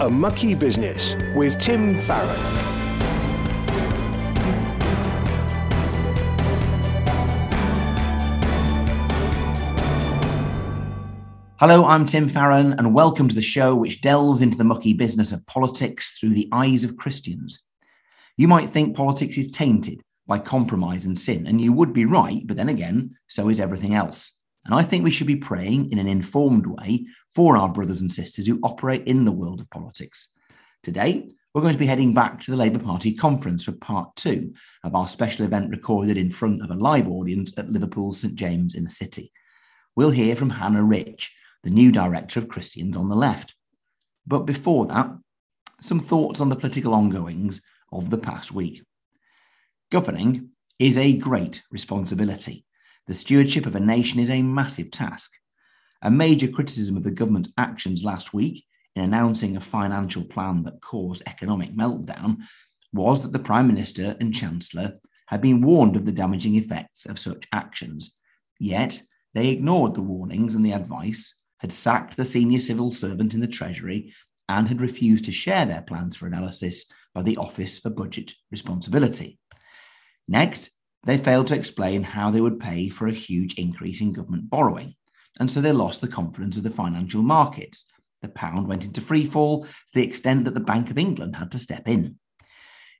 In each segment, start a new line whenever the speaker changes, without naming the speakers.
A Mucky Business with Tim Farron.
Hello, I'm Tim Farron, and welcome to the show which delves into the mucky business of politics through the eyes of Christians. You might think politics is tainted by compromise and sin, and you would be right, but then again, so is everything else. And I think we should be praying in an informed way for our brothers and sisters who operate in the world of politics. Today, we're going to be heading back to the Labour Party conference for part two of our special event recorded in front of a live audience at Liverpool St James in the city. We'll hear from Hannah Rich, the new director of Christians on the left. But before that, some thoughts on the political ongoings of the past week. Governing is a great responsibility. The stewardship of a nation is a massive task. A major criticism of the government's actions last week in announcing a financial plan that caused economic meltdown was that the Prime Minister and Chancellor had been warned of the damaging effects of such actions. Yet they ignored the warnings and the advice had sacked the senior civil servant in the Treasury and had refused to share their plans for analysis by the Office for Budget Responsibility. Next, they failed to explain how they would pay for a huge increase in government borrowing, and so they lost the confidence of the financial markets. The pound went into freefall to the extent that the Bank of England had to step in.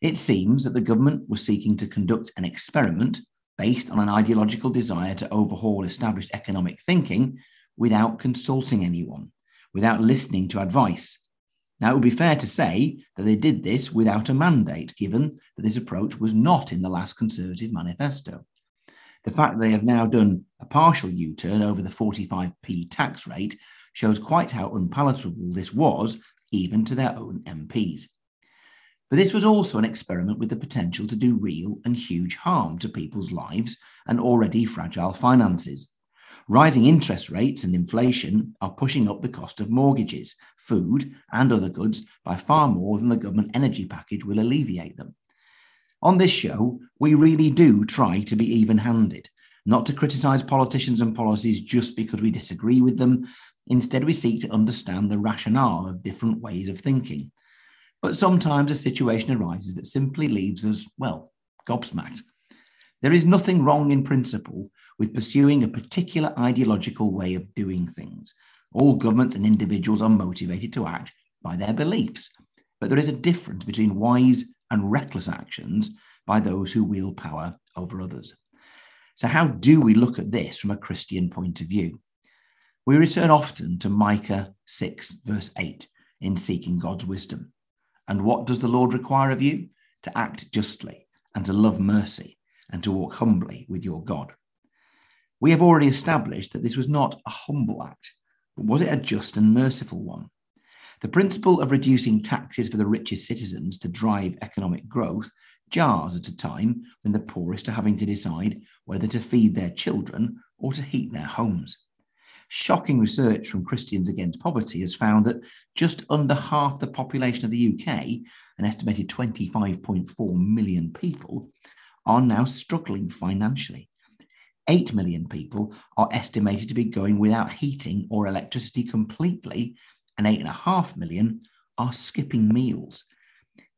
It seems that the government was seeking to conduct an experiment based on an ideological desire to overhaul established economic thinking without consulting anyone, without listening to advice. Now, it would be fair to say that they did this without a mandate, given that this approach was not in the last Conservative manifesto. The fact that they have now done a partial U turn over the 45p tax rate shows quite how unpalatable this was, even to their own MPs. But this was also an experiment with the potential to do real and huge harm to people's lives and already fragile finances. Rising interest rates and inflation are pushing up the cost of mortgages, food, and other goods by far more than the government energy package will alleviate them. On this show, we really do try to be even handed, not to criticise politicians and policies just because we disagree with them. Instead, we seek to understand the rationale of different ways of thinking. But sometimes a situation arises that simply leaves us, well, gobsmacked. There is nothing wrong in principle with pursuing a particular ideological way of doing things. All governments and individuals are motivated to act by their beliefs. But there is a difference between wise and reckless actions by those who wield power over others. So, how do we look at this from a Christian point of view? We return often to Micah 6, verse 8, in seeking God's wisdom. And what does the Lord require of you? To act justly and to love mercy and to walk humbly with your God. We have already established that this was not a humble act, but was it a just and merciful one? The principle of reducing taxes for the richest citizens to drive economic growth jars at a time when the poorest are having to decide whether to feed their children or to heat their homes. Shocking research from Christians Against Poverty has found that just under half the population of the UK, an estimated 25.4 million people, are now struggling financially. 8 million people are estimated to be going without heating or electricity completely, and 8.5 million are skipping meals.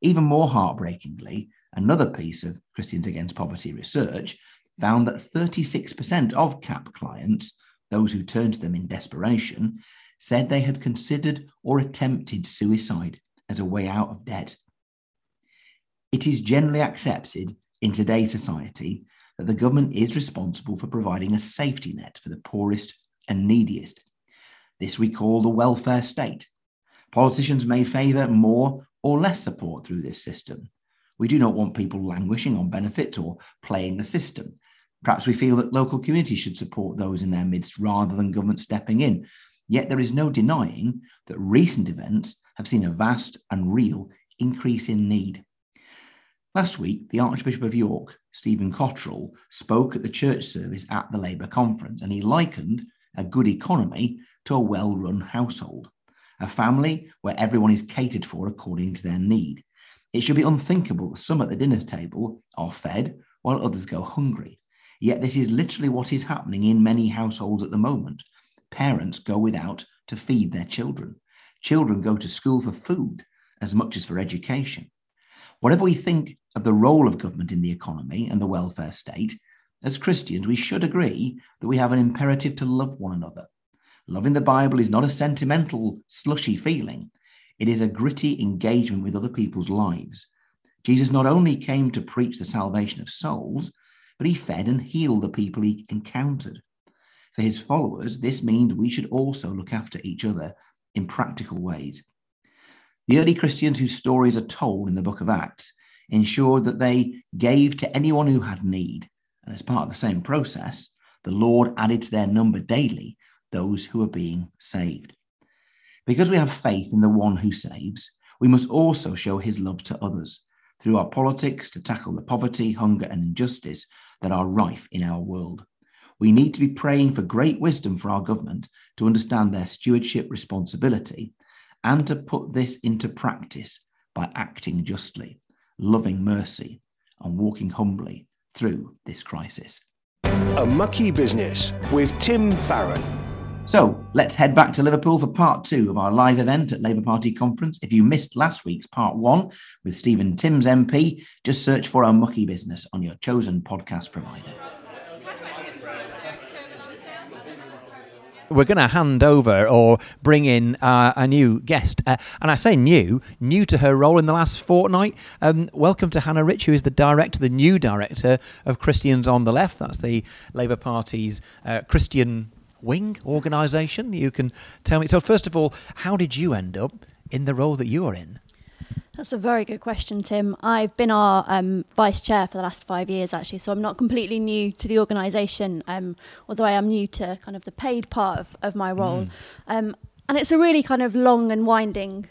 Even more heartbreakingly, another piece of Christians Against Poverty research found that 36% of CAP clients, those who turned to them in desperation, said they had considered or attempted suicide as a way out of debt. It is generally accepted in today's society that the government is responsible for providing a safety net for the poorest and neediest. This we call the welfare state. Politicians may favour more or less support through this system. We do not want people languishing on benefits or playing the system. Perhaps we feel that local communities should support those in their midst rather than government stepping in. Yet there is no denying that recent events have seen a vast and real increase in need. Last week, the Archbishop of York, Stephen Cottrell, spoke at the church service at the Labour conference and he likened a good economy to a well run household, a family where everyone is catered for according to their need. It should be unthinkable that some at the dinner table are fed while others go hungry. Yet this is literally what is happening in many households at the moment. Parents go without to feed their children. Children go to school for food as much as for education. Whatever we think of the role of government in the economy and the welfare state, as Christians, we should agree that we have an imperative to love one another. Loving the Bible is not a sentimental, slushy feeling, it is a gritty engagement with other people's lives. Jesus not only came to preach the salvation of souls, but he fed and healed the people he encountered. For his followers, this means we should also look after each other in practical ways. The early Christians whose stories are told in the book of Acts ensured that they gave to anyone who had need. And as part of the same process, the Lord added to their number daily those who are being saved. Because we have faith in the one who saves, we must also show his love to others through our politics to tackle the poverty, hunger, and injustice that are rife in our world. We need to be praying for great wisdom for our government to understand their stewardship responsibility and to put this into practice by acting justly, loving mercy, and walking humbly through this crisis.
A Mucky Business with Tim Farron.
So let's head back to Liverpool for part two of our live event at Labour Party conference. If you missed last week's part one with Stephen Timms MP, just search for our Mucky Business on your chosen podcast provider.
We're going to hand over or bring in uh, a new guest. Uh, and I say new, new to her role in the last fortnight. Um, welcome to Hannah Rich, who is the director, the new director of Christians on the Left. That's the Labour Party's uh, Christian wing organisation. You can tell me. So, first of all, how did you end up in the role that you are in?
That's a very good question, Tim. I've been our um, vice chair for the last five years, actually, so I'm not completely new to the organisation, um, although I am new to kind of the paid part of, of my role. Mm. Um, and it's a really kind of long and winding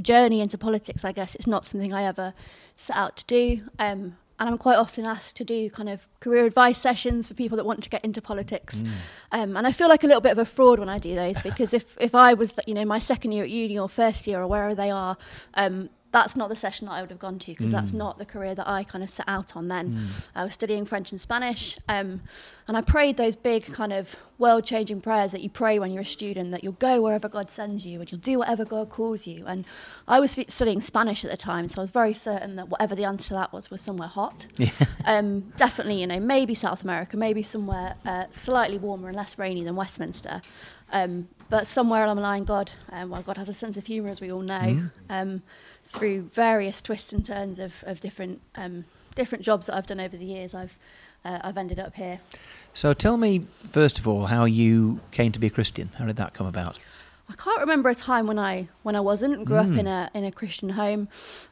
journey into politics, I guess. It's not something I ever set out to do. Um, and I'm quite often asked to do kind of career advice sessions for people that want to get into politics. Mm. Um, and I feel like a little bit of a fraud when I do those because if, if I was, you know, my second year at uni or first year or wherever they are, um, that's not the session that I would have gone to because mm. that's not the career that I kind of set out on then. Mm. I was studying French and Spanish, um, and I prayed those big kind of world changing prayers that you pray when you're a student that you'll go wherever God sends you and you'll do whatever God calls you. And I was studying Spanish at the time, so I was very certain that whatever the answer to that was was somewhere hot. Yeah. Um, definitely, you know, maybe South America, maybe somewhere uh, slightly warmer and less rainy than Westminster. Um, but somewhere along the line, God, um, well, God has a sense of humour, as we all know. Mm. Through various twists and turns of, of different um, different jobs that I've done over the years, I've uh, I've ended up here.
So tell me first of all how you came to be a Christian. How did that come about?
I can't remember a time when I when I wasn't. Grew mm. up in a in a Christian home.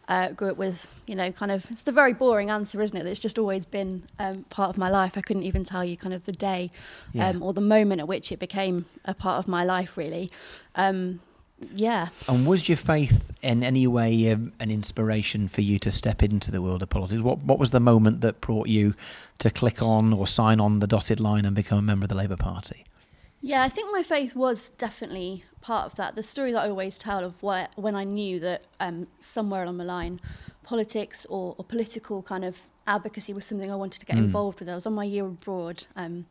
Uh, grew up with you know kind of it's the very boring answer, isn't it? It's just always been um, part of my life. I couldn't even tell you kind of the day yeah. um, or the moment at which it became a part of my life. Really, um, yeah.
And was your faith in any way um, an inspiration for you to step into the world of politics? What What was the moment that brought you to click on or sign on the dotted line and become a member of the Labour Party?
Yeah, I think my faith was definitely part of that. The story that I always tell of where, when I knew that um, somewhere along the line, politics or, or, political kind of advocacy was something I wanted to get mm. involved with. I was on my year abroad. Um,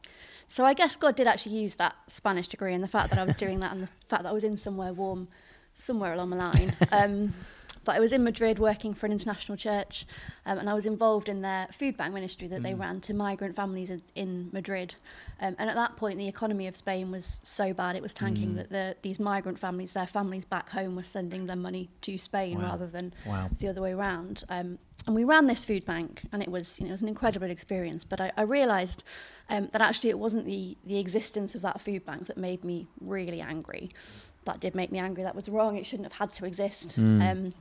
so I guess God did actually use that Spanish degree and the fact that I was doing that and the fact that I was in somewhere warm, somewhere along the line. Um, but I was in Madrid working for an international church, um, and I was involved in their food bank ministry that mm. they ran to migrant families in, in Madrid. Um, and at that point, the economy of Spain was so bad, it was tanking mm. that the, these migrant families, their families back home, were sending their money to Spain wow. rather than wow. the other way around. Um, and we ran this food bank, and it was, you know, it was an incredible experience. But I, I realised um, that actually it wasn't the, the existence of that food bank that made me really angry. That did make me angry. That was wrong. It shouldn't have had to exist. Mm.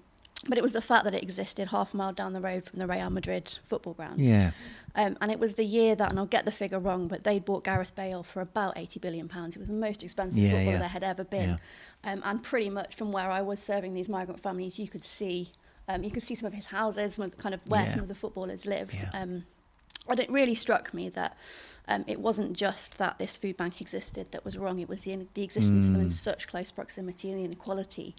But it was the fact that it existed half a mile down the road from the Real Madrid football ground.
Yeah.
Um, and it was the year that, and I'll get the figure wrong, but they bought Gareth Bale for about 80 billion pounds. It was the most expensive yeah, footballer yeah. there had ever been. Yeah. Um, and pretty much from where I was serving these migrant families, you could see, um, you could see some of his houses, some of kind of where some of the footballers lived. Um, and it really struck me that um, it wasn't just that this food bank existed that was wrong. It was the, the existence mm. of them in mm. such close proximity and the inequality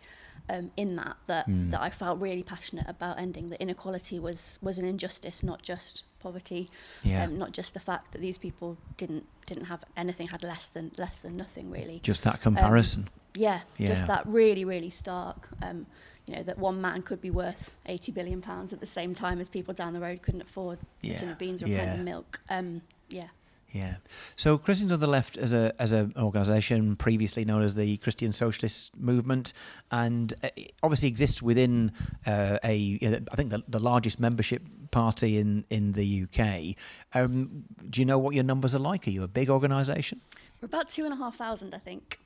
um, in that that, mm. that I felt really passionate about ending. That inequality was was an injustice, not just poverty, yeah. um, not just the fact that these people didn't didn't have anything, had less than less than nothing really.
Just that comparison. Um,
yeah,
Yeah.
just that really, really stark. Um, you know that one man could be worth 80 billion pounds at the same time as people down the road couldn't afford
Yeah,
a tin of beans or a
yeah.
pint of milk. Um, yeah.
Yeah. So Christians on the Left as a as an organisation previously known as the Christian Socialist Movement, and uh, obviously exists within uh, a you know, I think the, the largest membership party in in the UK. Um, do you know what your numbers are like? Are you a big organisation?
We're about two and a half thousand, I think.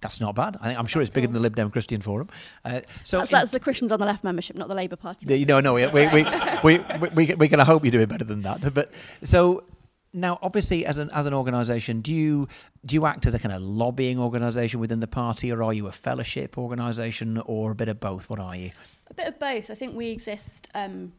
That's not bad. I, I'm sure it's bigger
at
than the Lib Dem Christian Forum. Uh, so
that's, that's the Christians on the left membership, not the Labour Party.
the- no, no, we we we we we, we, we can hope you're doing better than that. But so now, obviously, as an as an organisation, do you do you act as a kind of lobbying organisation within the party, or are you a fellowship organisation, or a bit of both? What are you?
A bit of both. I think we exist. Um,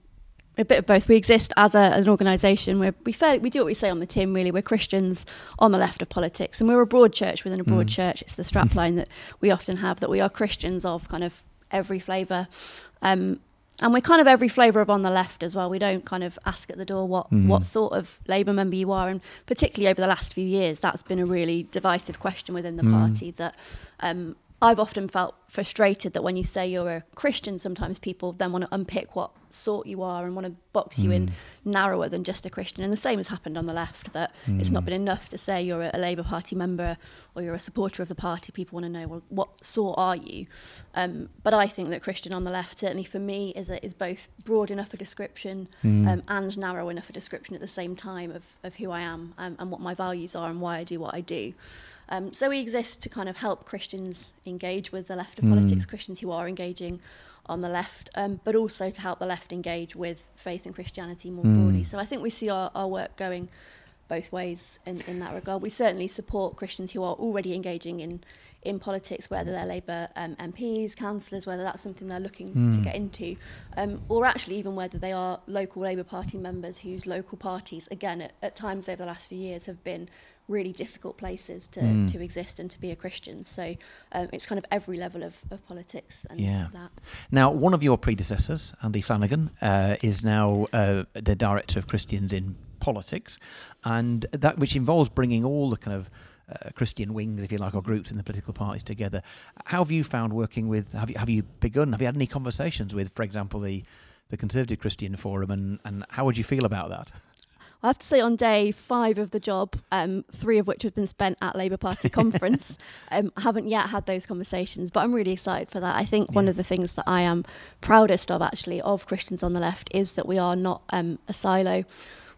a bit of both. We exist as a, an organisation. Where we fair, we do what we say on the tin. Really, we're Christians on the left of politics, and we're a broad church within a broad church. It's the strapline that we often have that we are Christians of kind of every flavour. Um, and we're kind of every flavour of on the left as well. We don't kind of ask at the door what, what sort of Labour member you are. And particularly over the last few years, that's been a really divisive question within the party that um, I've often felt frustrated that when you say you're a Christian, sometimes people then want to unpick what sort you are and want to box you in narrower than just a Christian. And the same has happened on the left, that it's not been enough to say you're a, a Labour Party member or you're a supporter of the party. People want to know, well, what sort are you? Um, but I think that Christian on the left, certainly for me, is, a, is both broad enough a description um, and narrow enough a description at the same time of, of who I am um, and what my values are and why I do what I do. Um, so we exist to kind of help Christians engage with the left of politics, Christians who are engaging on the left, um, but also to help the left engage with faith and Christianity more broadly. So I think we see our, our work going both ways in, in that regard. We certainly support Christians who are already engaging in, in politics, whether they're Labour um, MPs, councillors, whether that's something they're looking to get into, um, or actually even whether they are local Labour Party members whose local parties, again, at, at times over the last few years, have been really difficult places to, to exist and to be a Christian. So um, it's kind of every level of, of politics and
Yeah.
that.
Now, one of your predecessors, Andy Flanagan, uh, is now uh, the director of Christians in politics, and that which involves bringing all the kind of uh, Christian wings, if you like, or groups in the political parties together. How have you found working with? Have you have you begun? Have you had any conversations with, for example, the the Conservative Christian Forum, and and how would you feel about that?
I have to say, on day five of the job, um, three of which have been spent at Labour Party conference, um, I haven't yet had those conversations, but I'm really excited for that. I think one of the things that I am proudest of, actually, of Christians on the left, is that we are not um, a silo.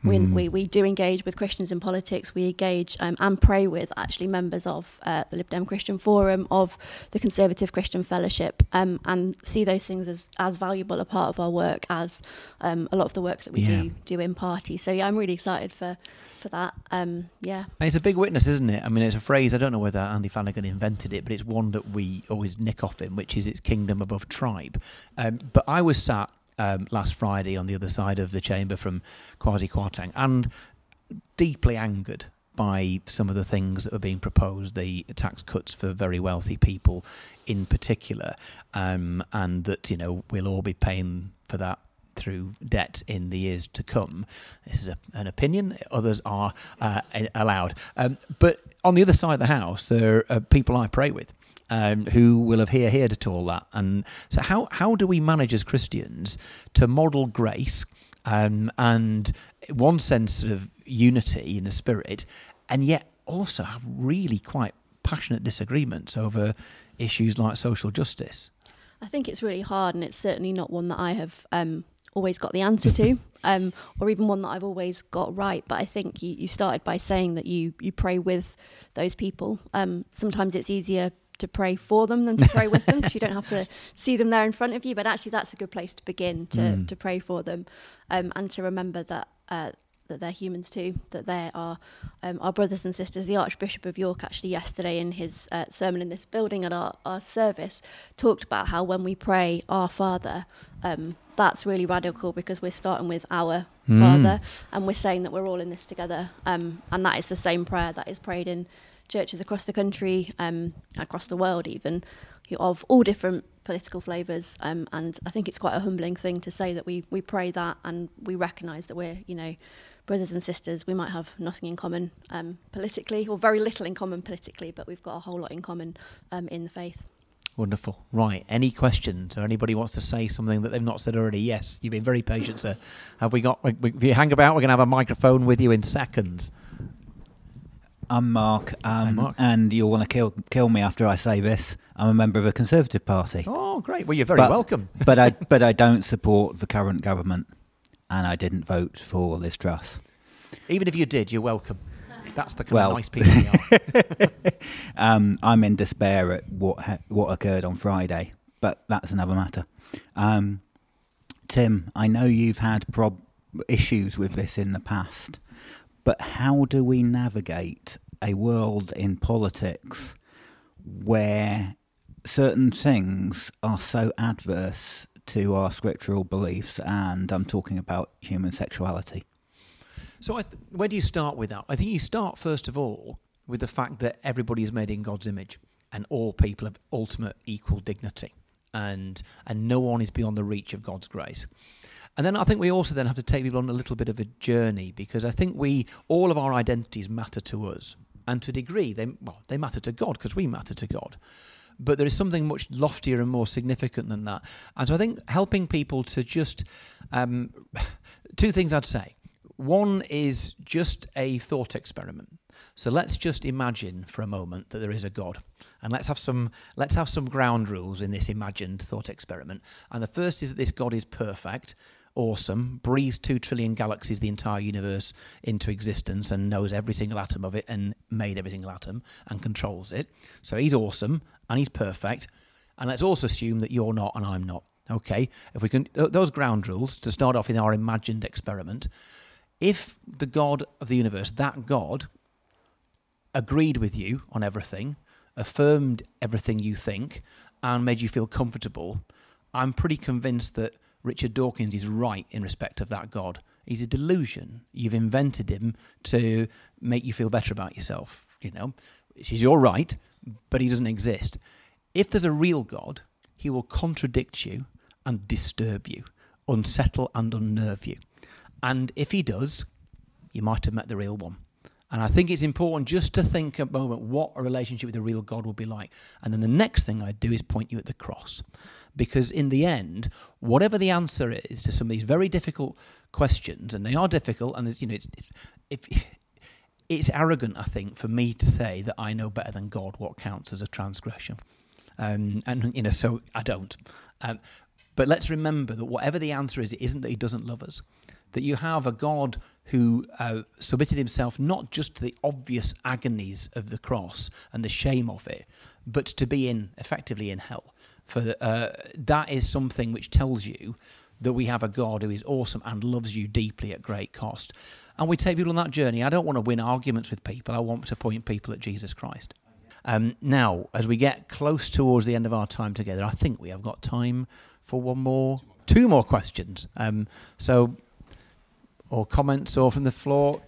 We, we, we do engage with Christians in politics. We engage um, and pray with actually members of uh, the Lib Dem Christian Forum, of the Conservative Christian Fellowship, um, and see those things as, as valuable a part of our work as um, a lot of the work that we
Yeah.
do do in party. So yeah, I'm really excited for for that. Um, yeah,
it's a big witness, isn't it? I mean, it's a phrase, I don't know whether Andy Flanagan invented it, but it's one that we always nick off him, which is it's kingdom above tribe. Um, but I was sat um, last Friday on the other side of the chamber from Kwasi Kwarteng and deeply angered by some of the things that are being proposed, the tax cuts for very wealthy people in particular, um, and that, you know, we'll all be paying for that through debt in the years to come. This is a, an opinion. Others are uh, allowed. Um, but on the other side of the house, there are people I pray with. Um, who will have here heard to all that, and so how how do we manage as Christians to model grace um, and one sense of unity in the spirit, and yet also have really quite passionate disagreements over issues like social justice?
I think it's really hard, and it's certainly not one that I have um, always got the answer to, um, or even one that I've always got right. But I think you, you started by saying that you you pray with those people. Um, sometimes it's easier to pray for them than to pray with them because you don't have to see them there in front of you. But actually, that's a good place to begin to to pray for them um, and to remember that. Uh, that they're humans too, that they are um, our brothers and sisters. The Archbishop of York, actually, yesterday in his uh, sermon in this building at our, our service, talked about how when we pray, Our Father, um, that's really radical because we're starting with our Father and we're saying that we're all in this together. Um, and that is the same prayer that is prayed in churches across the country, um, across the world, even of all different political flavours. Um, and I think it's quite a humbling thing to say that we, we pray that and we recognise that we're, you know, brothers and sisters. We might have nothing in common um, politically, or very little in common politically, but we've got a whole lot in common um, in the faith.
Wonderful. Right. Any questions or anybody wants to say something that they've not said already? Yes, you've been very patient, sir. Have we got? If you hang about, we're going to have a microphone with you in seconds.
I'm Mark, um,
Mark.
and you'll want to kill kill me after I say this. I'm a member of a Conservative Party.
Oh, great. Well, you're very
but,
welcome.
but I but I don't support the current government, and I didn't vote for Liz Truss.
Even if you did, you're welcome. That's the kind
Well-
of nice people we are.
Um, I'm in despair at what ha- what occurred on Friday, but that's another matter. Um, Tim, I know you've had prob- issues with this in the past, but how do we navigate a world in politics where certain things are so adverse to our scriptural beliefs? And I'm talking about human sexuality.
So, th- where do you start with that? I think you start first of all with the fact that everybody is made in God's image, and all people have ultimate equal dignity, and and no one is beyond the reach of God's grace. And then I think we also then have to take people on a little bit of a journey because I think we all of our identities matter to us, and to a degree they well they matter to God because we matter to God. But there is something much loftier and more significant than that. And so I think helping people to just um, two things I'd say. One is just a thought experiment. So let's just imagine for a moment that there is a God, and let's have some let's have some ground rules in this imagined thought experiment. And the first is that this God is perfect, awesome, breathed two trillion galaxies, the entire universe, into existence, and knows every single atom of it, and made every single atom, and controls it. So he's awesome and he's perfect. And let's also assume that you're not and I'm not. Okay, if we can those ground rules to start off in our imagined experiment if the God of the universe, that God, agreed with you on everything, affirmed everything you think, and made you feel comfortable, I'm pretty convinced that Richard Dawkins is right in respect of that God. He's a delusion. You've invented him to make you feel better about yourself, you know, which is your right, but he doesn't exist. If there's a real God, he will contradict you and disturb you, unsettle and unnerve you. And if he does, you might have met the real one. And I think it's important just to think a moment what a relationship with the real God would be like. And then the next thing I'd do is point you at the cross. Because in the end, whatever the answer is to some of these very difficult questions, and they are difficult, and you know, it's, it's, if, it's arrogant, I think, for me to say that I know better than God what counts as a transgression. Um, and, you know, so I don't. Um, but let's remember that whatever the answer is, it isn't that he doesn't love us. That you have a God who uh, submitted himself not just to the obvious agonies of the cross and the shame of it, but to be in, effectively, in hell. For uh, that is something which tells you that we have a God who is awesome and loves you deeply at great cost. And we take people on that journey. I don't want to win arguments with people. I want to point people at Jesus Christ. Um, now, as we get close towards the end of our time together, I think we have got time for one more, two more questions. Um, so, or comments, or from the floor.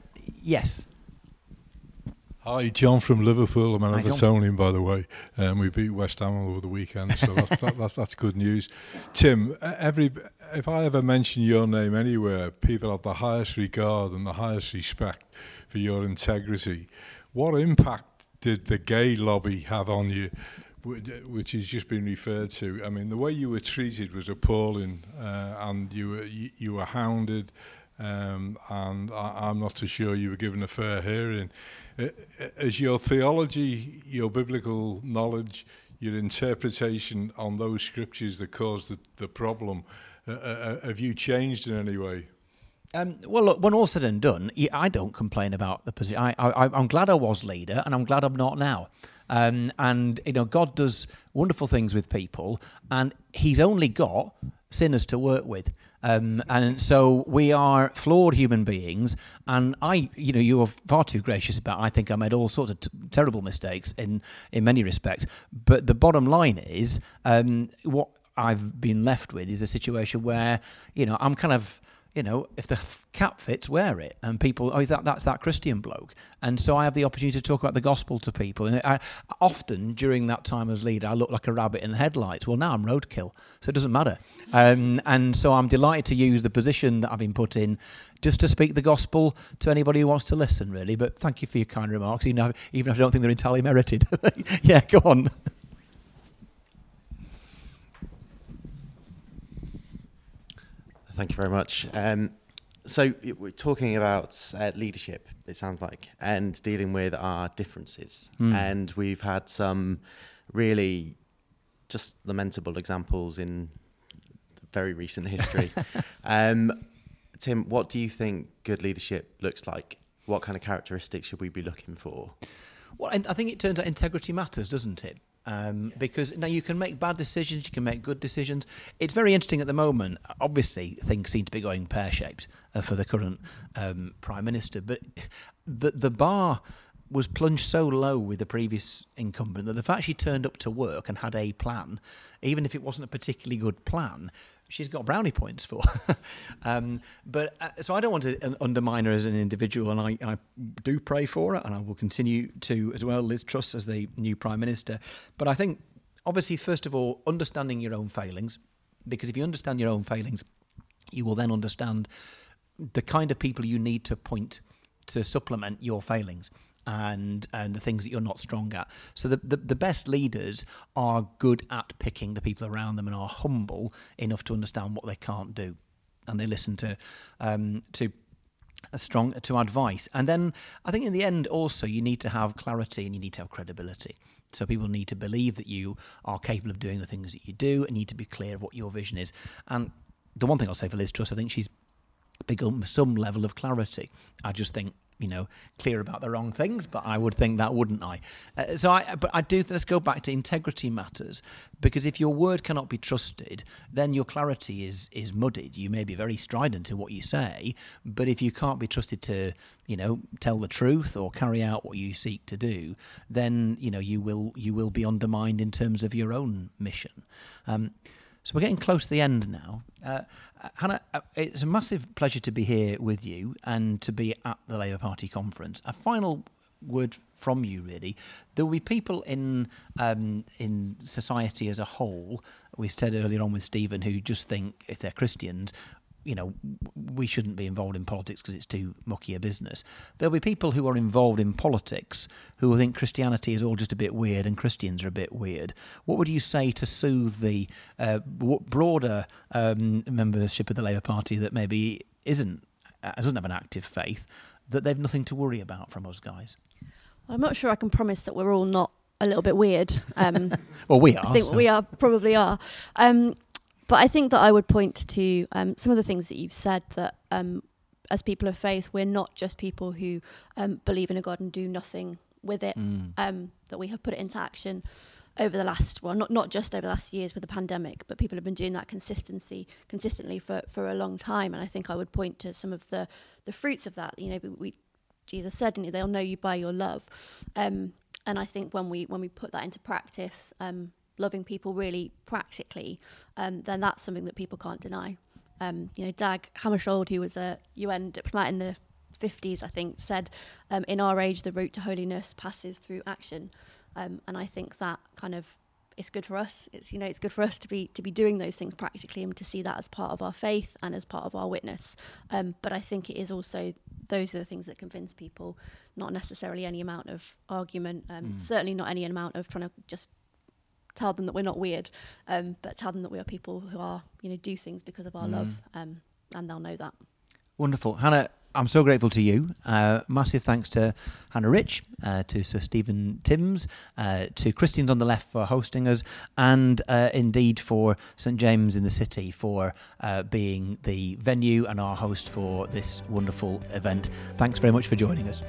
Yes.
Hi, John from Liverpool. I'm an Evertonian, by the way. Um, we beat West Ham over the weekend, so that's, that, that's, that's good news. Tim, every if I ever mention your name anywhere, people have the highest regard and the highest respect for your integrity. What impact did the gay lobby have on you, which has just been referred to? I mean, the way you were treated was appalling, uh, and you were you, you were hounded. Um, and I, I'm not too sure you were given a fair hearing. Uh, uh, Is your theology, your biblical knowledge, your interpretation on those scriptures that caused the, the problem, uh, uh, have you changed in any way?
Um, well, look, when all said and done, I don't complain about the position. I, I'm glad I was leader, and I'm glad I'm not now. Um, and you know, God does wonderful things with people, and He's only got sinners to work with. Um, and so we are flawed human beings, and I, you know, you are far too gracious about. I think I made all sorts of t- terrible mistakes in in many respects. But the bottom line is, um, what I've been left with is a situation where, you know, I'm kind of you know, if the cap fits, wear it. And people, oh, is that that's that Christian bloke? And so I have the opportunity to talk about the gospel to people. And I, often during that time as leader, I look like a rabbit in the headlights. Well, now I'm roadkill, so it doesn't matter. Um, and so I'm delighted to use the position that I've been put in just to speak the gospel to anybody who wants to listen, really. But thank you for your kind remarks, even even if I don't think they're entirely merited. yeah, go on.
Thank you very much. Um, so we're talking about uh, leadership. It sounds like, and dealing with our differences. Mm. And we've had some really just lamentable examples in very recent history. um, Tim, what do you think good leadership looks like? What kind of characteristics should we be looking for?
Well, I think it turns out integrity matters, doesn't it? Um, because now you can make bad decisions, you can make good decisions. It's very interesting at the moment. Obviously, things seem to be going pear shaped uh, for the current um, prime minister, but the the bar was plunged so low with the previous incumbent that the fact she turned up to work and had a plan, even if it wasn't a particularly good plan, she's got brownie points for. um, but uh, so I don't want to undermine her as an individual, and I, I, do pray for her, and I will continue to as well. Liz Truss as the new prime minister, but I think obviously first of all understanding your own failings, because if you understand your own failings, you will then understand the kind of people you need to point to supplement your failings and and the things that you're not strong at. So the, the, the best leaders are good at picking the people around them and are humble enough to understand what they can't do, and they listen to um, to a strong to advice. And then I think in the end also you need to have clarity and you need to have credibility. So people need to believe that you are capable of doing the things that you do and need to be clear of what your vision is. And the one thing I'll say for Liz Truss, I think she's become some level of clarity. I just think you know, clear about the wrong things, but I would think that, wouldn't I? Uh, so I, but I do. Let's go back to integrity matters because if your word cannot be trusted, then your clarity is is muddied. You may be very strident in what you say, but if you can't be trusted to, you know, tell the truth or carry out what you seek to do, then you know you will you will be undermined in terms of your own mission. Um, so we're getting close to the end now. Uh, Hannah, uh, it's a massive pleasure to be here with you and to be at the Labour Party conference. A final word from you, really. There will be people in um, in society as a whole. We said earlier on with Stephen who just think if they're Christians, you know, we shouldn't be involved in politics because it's too mucky a business. There'll be people who are involved in politics who will think Christianity is all just a bit weird and Christians are a bit weird. What would you say to soothe the uh, broader um, membership of the Labour Party that maybe isn't uh, doesn't have an active faith that they've nothing to worry about from us guys?
I'm not sure I can promise that we're all not a little bit weird. Um,
well, we are.
I think so. we are probably are. Um, but I think that I would point to um, some of the things that you've said that um, as people of faith, we're not just people who um, believe in a God and do nothing with it, mm. Um, that we have put it into action over the last, well, not, not just over the last years with the pandemic, but people have been doing that consistency, consistently for, for a long time. And I think I would point to some of the, the fruits of that. You know, we, we Jesus said, you they'll know you by your love. Um, and I think when we when we put that into practice, um, loving people really practically, um, then that's something that people can't deny. Um, you know, Dag Hammarskjöld, who was a UN diplomat in the 50s, I think, said, um, "In our age, the route to holiness passes through action," um, and I think that kind of it's good for us. It's you know it's good for us to be to be doing those things practically and to see that as part of our faith and as part of our witness. Um, but I think it is also those are the things that convince people, not necessarily any amount of argument. Um, mm. Certainly not any amount of trying to just tell them that we're not weird, um, but tell them that we are people who are, you know, do things because of our mm. love, um, and they'll know that.
Wonderful, Hannah. I'm so grateful to you. Uh, massive thanks to Hannah Rich, uh, to Sir Stephen Timms, uh, to Christians on the Left for hosting us, and uh, indeed for St James in the City for uh, being the venue and our host for this wonderful event. Thanks very much for joining us.